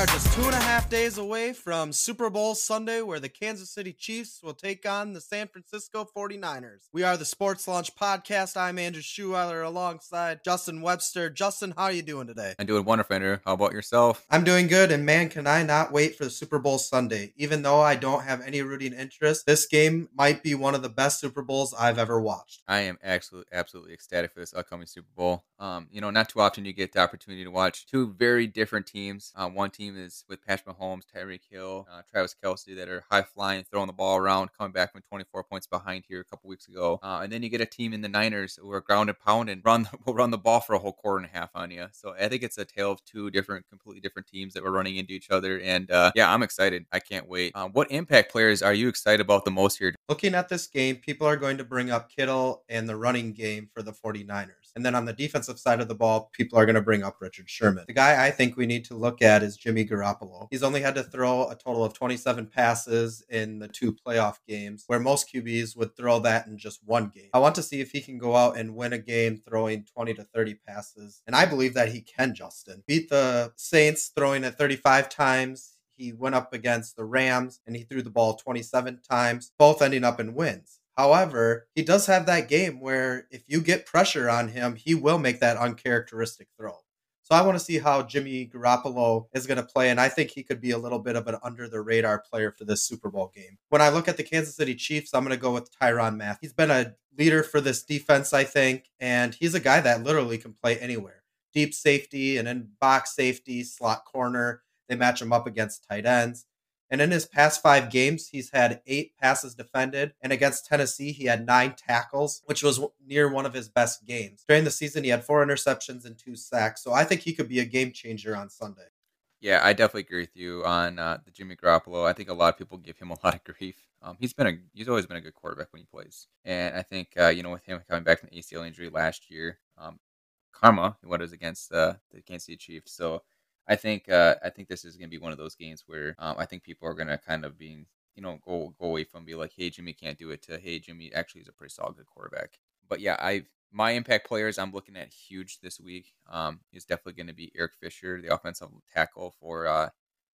are just two and a half days away from Super Bowl Sunday, where the Kansas City Chiefs will take on the San Francisco 49ers. We are the Sports Launch Podcast. I'm Andrew Schouweiler alongside Justin Webster. Justin, how are you doing today? I'm doing wonderful, Andrew. How about yourself? I'm doing good, and man, can I not wait for the Super Bowl Sunday. Even though I don't have any rooting interest, this game might be one of the best Super Bowls I've ever watched. I am absolutely, absolutely ecstatic for this upcoming Super Bowl. Um, you know, not too often you get the opportunity to watch two very different teams. Uh, one team is with Patrick Mahomes, Tyreek Hill, uh, Travis Kelce that are high flying, throwing the ball around, coming back from 24 points behind here a couple weeks ago. Uh, and then you get a team in the Niners who are ground and pound and run will run the ball for a whole quarter and a half on you. So I think it's a tale of two different, completely different teams that were running into each other. And uh, yeah, I'm excited. I can't wait. Uh, what impact players are you excited about the most here? Looking at this game, people are going to bring up Kittle and the running game for the 49ers. And then on the defensive side of the ball, people are going to bring up Richard Sherman. The guy I think we need to look at is Jimmy Garoppolo. He's only had to throw a total of 27 passes in the two playoff games, where most QBs would throw that in just one game. I want to see if he can go out and win a game throwing 20 to 30 passes. And I believe that he can, Justin. Beat the Saints throwing it 35 times. He went up against the Rams and he threw the ball 27 times, both ending up in wins. However, he does have that game where if you get pressure on him, he will make that uncharacteristic throw. So I want to see how Jimmy Garoppolo is going to play, and I think he could be a little bit of an under the radar player for this Super Bowl game. When I look at the Kansas City Chiefs, I'm going to go with Tyrann Mathieu. He's been a leader for this defense, I think, and he's a guy that literally can play anywhere. Deep safety and in box safety, slot corner. They match him up against tight ends. And in his past five games, he's had eight passes defended. And against Tennessee, he had nine tackles, which was near one of his best games. During the season, he had four interceptions and two sacks. So I think he could be a game changer on Sunday. Yeah, I definitely agree with you on uh, the Jimmy Garoppolo. I think a lot of people give him a lot of grief. Um, he's been a he's always been a good quarterback when he plays, and I think uh, you know with him coming back from the ACL injury last year, um, karma what is against uh, the Kansas City Chiefs. So I think uh, I think this is going to be one of those games where um, I think people are going to kind of being you know go go away from be like, hey Jimmy can't do it to hey Jimmy actually is a pretty solid quarterback. But yeah, I my impact players I'm looking at huge this week um, is definitely going to be Eric Fisher, the offensive tackle for uh,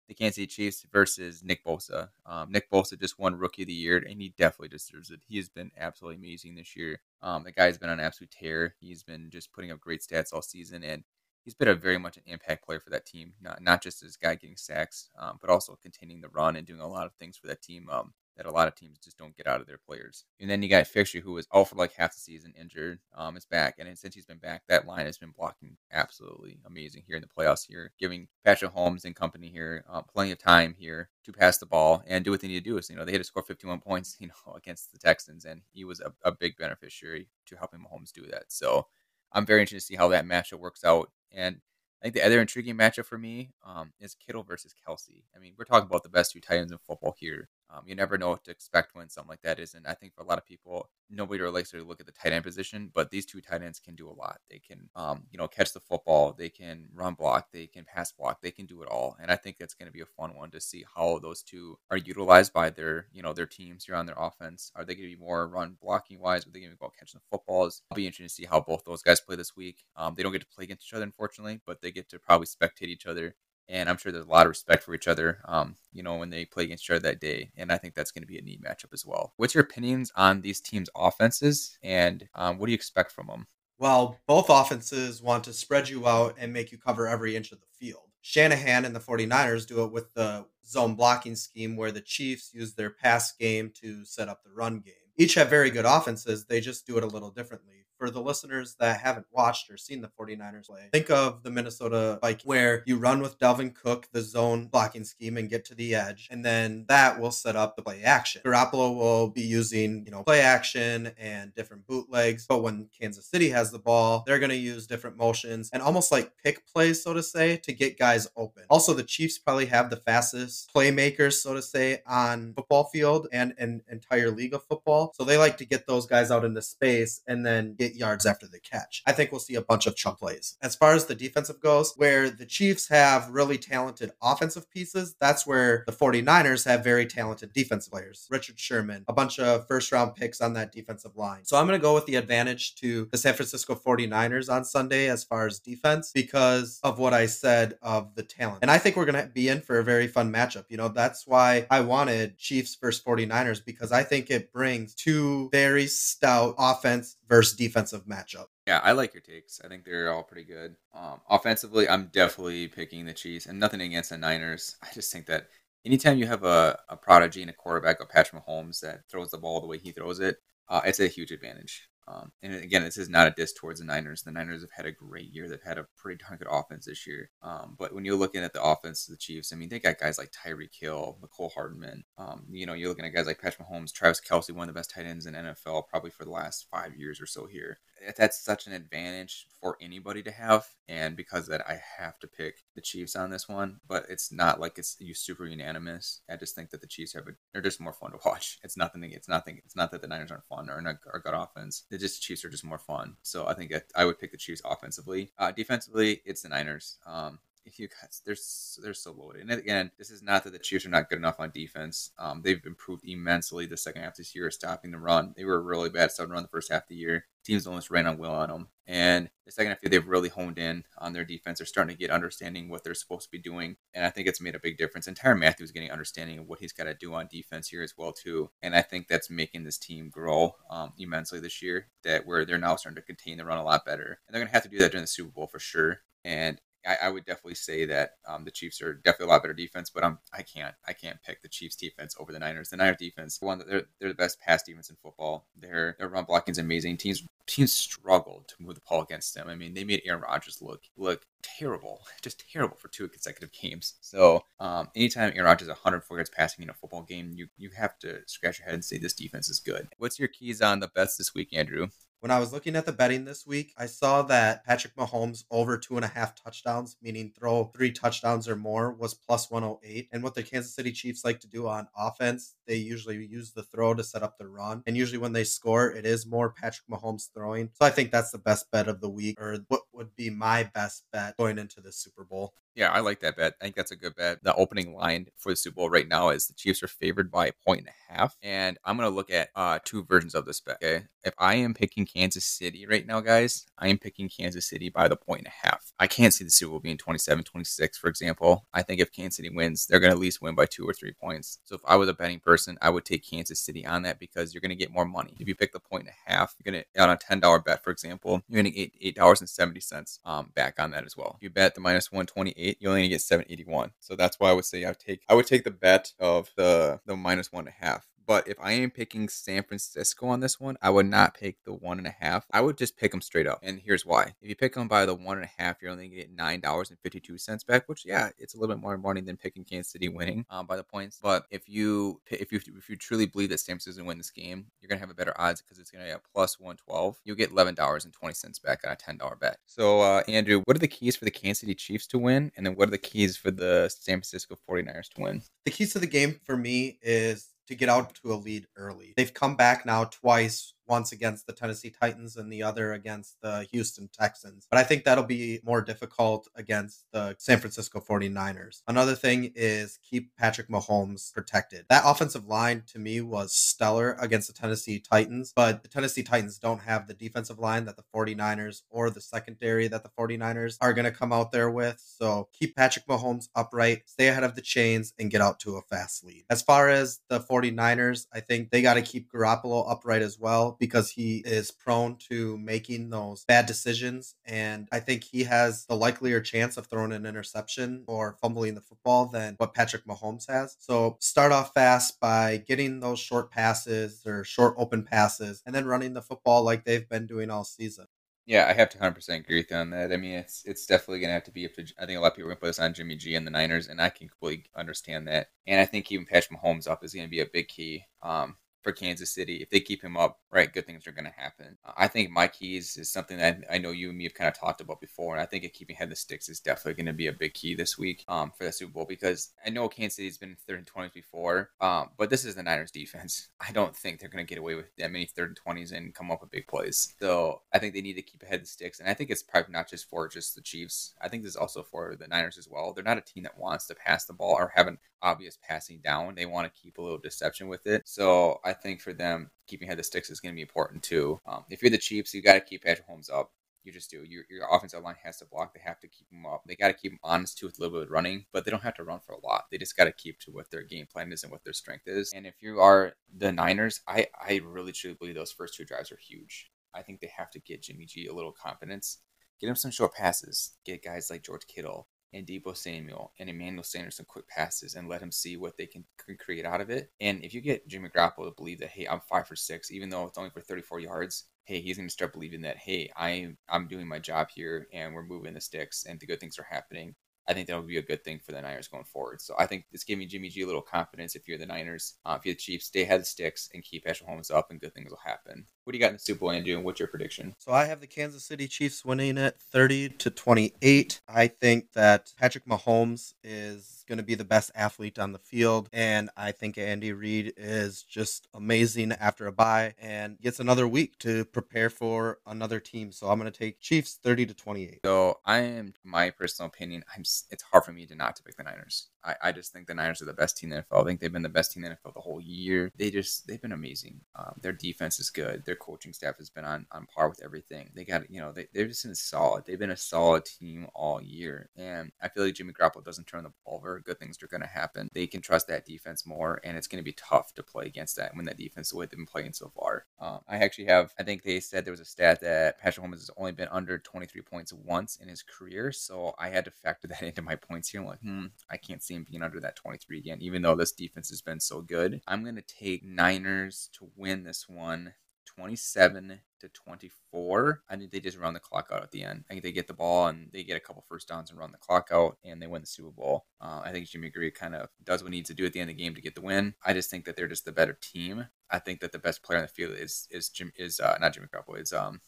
the Kansas City Chiefs versus Nick Bosa. Um, Nick Bosa just won Rookie of the Year, and he definitely deserves it. He has been absolutely amazing this year. Um, the guy's been on absolute tear. He's been just putting up great stats all season, and he's been a very much an impact player for that team. Not not just as guy getting sacks, um, but also containing the run and doing a lot of things for that team um, that a lot of teams just don't get out of their players. And then you got Fisher, who was out for like half the season, injured, um, is back, and since he's been back, that line has been blocking absolutely amazing here in the playoffs. Here, giving Patrick Holmes and company here uh, plenty of time here to pass the ball and do what they need to do. Is you know they had to score 51 points, you know, against the Texans, and he was a, a big beneficiary to helping Mahomes do that. So. I'm very interested to see how that matchup works out. And I think the other intriguing matchup for me um, is Kittle versus Kelce. I mean, we're talking about the best two tight ends in football here. Um, you never know what to expect when something like that is. And I think for a lot of people, nobody really likes to look at the tight end position, but these two tight ends can do a lot. They can, um, you know, catch the football. They can run block. They can pass block. They can do it all. And I think that's going to be a fun one to see how those two are utilized by their, you know, their teams here on their offense. Are they going to be more run blocking wise? Are they going to be about catching the footballs? I'll be interested to see how both those guys play this week. Um, they don't get to play against each other, unfortunately, but they get to probably spectate each other and I'm sure there's a lot of respect for each other, um, you know, when they play against each other that day. And I think that's going to be a neat matchup as well. What's your opinions on these teams' offenses, and um, what do you expect from them? Well, both offenses want to spread you out and make you cover every inch of the field. Shanahan and the 49ers do it with the zone blocking scheme where the Chiefs use their pass game to set up the run game. Each have very good offenses, they just do it a little differently for the listeners that haven't watched or seen the 49ers play, think of the Minnesota Vikings, where you run with Dalvin Cook, the zone blocking scheme, and get to the edge. And then that will set up the play action. Garoppolo will be using, you know, play action and different bootlegs. But when Kansas City has the ball, they're going to use different motions and almost like pick plays, so to say, to get guys open. Also, the Chiefs probably have the fastest playmakers, so to say, on football field and an entire league of football. So they like to get those guys out into space and then get eight yards after the catch. I think we'll see a bunch of chunk plays. As far as the defensive goes, where the Chiefs have really talented offensive pieces, that's where the 49ers have very talented defensive players. Richard Sherman, a bunch of first round picks on that defensive line. So I'm going to go with the advantage to the San Francisco 49ers on Sunday as far as defense because of what I said of the talent. And I think we're going to be in for a very fun matchup. You know, that's why I wanted Chiefs versus 49ers because I think it brings two very stout offense versus defensive matchup. Yeah, I like your takes. I think they're all pretty good. Um, offensively, I'm definitely picking the Chiefs, and nothing against the Niners. I just think that anytime you have a, a prodigy and a quarterback like Patrick Mahomes that throws the ball the way he throws it, uh, it's a huge advantage. Um, and again, this is not a diss towards the Niners. The Niners have had a great year. They've had a pretty darn good offense this year. Um, but when you're looking at the offense of the Chiefs, I mean, they got guys like Tyreek Hill, Mecole Hardman. Um, you know, you're looking at guys like Patrick Mahomes, Travis Kelce, one of the best tight ends in NFL probably for the last five years or so here that's such an advantage for anybody to have. And because that, I have to pick the Chiefs on this one. But it's not like it's you super unanimous. I just think that the Chiefs have a, they're just more fun to watch. It's nothing. It's nothing. It's not that the Niners aren't fun or not are good offense. They just Chiefs are just more fun. So I think I would pick the Chiefs offensively. Uh, defensively, it's the Niners. Um, you guys, they're they're so loaded. And again, this is not that the Chiefs are not good enough on defense. Um, they've improved immensely the second half this year, stopping the run. They were really bad starting run the first half of the year. Teams almost ran on will on them. And the second half, they've really honed in on their defense. They're starting to get understanding what they're supposed to be doing, and I think it's made a big difference. And Tyrann Mathieu getting understanding of what he's got to do on defense here as well too. And I think that's making this team grow um, immensely this year. That where they're now starting to contain the run a lot better, and they're going to have to do that during the Super Bowl for sure. And I, I would definitely say that um, the Chiefs are definitely a lot better defense, but I'm I can't I can't pick the Chiefs defense over the Niners. The Niners defense, one they're they're the best pass defense in football. Their their run blocking is amazing. Teams teams struggled to move the ball against them. I mean, they made Aaron Rodgers look look terrible, just terrible for two consecutive games. So um, anytime Aaron Rodgers is 104 yards passing in a football game, you you have to scratch your head and say this defense is good. What's your keys on the bets this week, Andrew? When I was looking at the betting this week, I saw that Patrick Mahomes over two and a half touchdowns, meaning throw three touchdowns or more, was plus 108. And what the Kansas City Chiefs like to do on offense, they usually use the throw to set up the run. And usually when they score, it is more Patrick Mahomes throwing. So I think that's the best bet of the week, or what would be my best bet going into the Super Bowl. Yeah, I like that bet. I think that's a good bet. The opening line for the Super Bowl right now is the Chiefs are favored by a point and a half. And I'm going to look at uh, two versions of this bet. Okay. If I am picking Kansas City right now, guys, I am picking Kansas City by the point and a half. I can't see the Super Bowl being 27 26, for example. I think if Kansas City wins, they're going to at least win by two or three points. So if I was a betting person, I would take Kansas City on that because you're going to get more money. If you pick the point and a half, you're going to, on a $10 bet, for example, you're going to get $8.70 um, back on that as well. If you bet the minus 128, you only get 781. So that's why I would say I would take I would take the bet of the the minus one and a half. But if I am picking San Francisco on this one, I would not pick the one and a half. I would just pick them straight up. And here's why. If you pick them by the one and a half, you're only going to get $9.52 back, which, yeah, it's a little bit more money than picking Kansas City winning um, by the points. But if you if you if you truly believe that San Francisco win this game, you're going to have a better odds because it's going to be a plus 112. You'll get $11.20 back on a $10 bet. So, uh, Andrew, what are the keys for the Kansas City Chiefs to win? And then what are the keys for the San Francisco 49ers to win? The keys to the game for me is to get out to a lead early. They've come back now twice once against the Tennessee Titans and the other against the Houston Texans. But I think that'll be more difficult against the San Francisco 49ers. Another thing is keep Patrick Mahomes protected. That offensive line to me was stellar against the Tennessee Titans, but the Tennessee Titans don't have the defensive line that the 49ers or the secondary that the 49ers are going to come out there with. So keep Patrick Mahomes upright, stay ahead of the chains, and get out to a fast lead. As far as the 49ers, I think they got to keep Garoppolo upright as well because he is prone to making those bad decisions. And I think he has the likelier chance of throwing an interception or fumbling the football than what Patrick Mahomes has. So start off fast by getting those short passes or short open passes and then running the football like they've been doing all season. Yeah, I have to 100% agree with you on that. I mean, it's it's definitely going to have to be up to. I think a lot of people are going to put this on Jimmy G and the Niners, and I can completely understand that. And I think even Patrick Mahomes up is going to be a big key. Um, for Kansas City. If they keep him up, right, good things are going to happen. I think my keys is something that I know you and me have kind of talked about before, and I think keeping head the sticks is definitely going to be a big key this week um, for the Super Bowl because I know Kansas City's been third and twenties before, um, but this is the Niners defense. I don't think they're going to get away with that many third and twenties and come up with big plays. So I think they need to keep ahead of the sticks, and I think it's probably not just for just the Chiefs. I think this is also for the Niners as well. They're not a team that wants to pass the ball or have an obvious passing down. They want to keep a little deception with it. So I think for them, keeping ahead of the sticks is going to be important too. Um, if you're the Chiefs, you got to keep Patrick Holmes up. You just do. Your, your offensive line has to block. They have to keep them up. They got to keep them honest too with a little bit of running, but they don't have to run for a lot. They just got to keep to what their game plan is and what their strength is. And if you are the Niners, I, I really truly believe those first two drives are huge. I think they have to get Jimmy G a little confidence, get him some short passes, get guys like George Kittle and Deebo Samuel and Emmanuel Sanders some quick passes and let him see what they can, can create out of it. And if you get Jimmy Garoppolo to believe that, hey, I'm five for six, even though it's only for 34 yards, hey, he's going to start believing that, hey, I, I'm doing my job here and we're moving the sticks and the good things are happening. I think that would be a good thing for the Niners going forward. So I think it's giving Jimmy G a little confidence if you're the Niners. Uh, if you're the Chiefs, stay ahead of the sticks and keep Patrick Holmes up, and good things will happen. What do you got in the Super Bowl, Andrew? And what's your prediction? So I have the Kansas City Chiefs winning it 30 to 28. I think that Patrick Mahomes is going to be the best athlete on the field. And I think Andy Reid is just amazing after a bye and gets another week to prepare for another team. So I'm going to take Chiefs 30 to 28. So I am, my personal opinion, I'm. it's hard for me to not to pick the Niners. I, I just think the Niners are the best team in the NFL. I think they've been the best team in the NFL the whole year. They just, they've been amazing. Um, their defense is good. Their coaching staff has been on, on par with everything. They got, you know, they, they've just been solid. They've been a solid team all year. And I feel like Jimmy Garoppolo doesn't turn the ball over. Good things are going to happen. They can trust that defense more, and it's going to be tough to play against that when that defense the way they've been playing so far. Um, I actually have, I think they said there was a stat that Patrick Holmes has only been under 23 points once in his career. So I had to factor that into my points here. I'm like, hmm, I can't see him being under that 23 again, even though this defense has been so good. I'm going to take Niners to win this one 27 to 24. I think they just run the clock out at the end. I think they get the ball and they get a couple first downs and run the clock out and they win the Super Bowl. Uh, I think Jimmy Green kind of does what he needs to do at the end of the game to get the win. I just think that they're just the better team. I think that the best player on the field is is Jim is uh, not Jimmy Garoppolo. It's um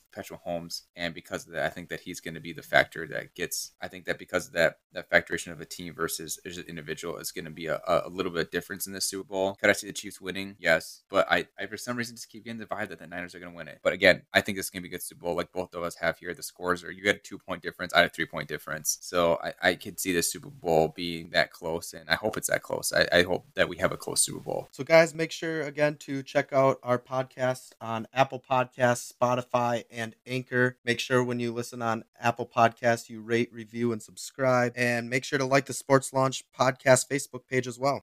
Holmes, and because of that, I think that he's going to be the factor that gets. I think that because of that that factoration of a team versus an individual is going to be a, a little bit of difference in this Super Bowl. Could I see the Chiefs winning? Yes, but I, I for some reason just keep getting the vibe that the Niners are going to win it. But again, I think this is going to be a good Super Bowl, like both of us have here. The scores are you had a two point difference, I had a three point difference, so I, I could see this Super Bowl being that close, and I hope it's that close. I, I hope that we have a close Super Bowl. So guys, make sure again to check out our podcast on Apple Podcasts, Spotify, and Anchor. Make sure when you listen on Apple Podcasts, you rate, review, and subscribe. And make sure to like the Sports Launch Podcast Facebook page as well.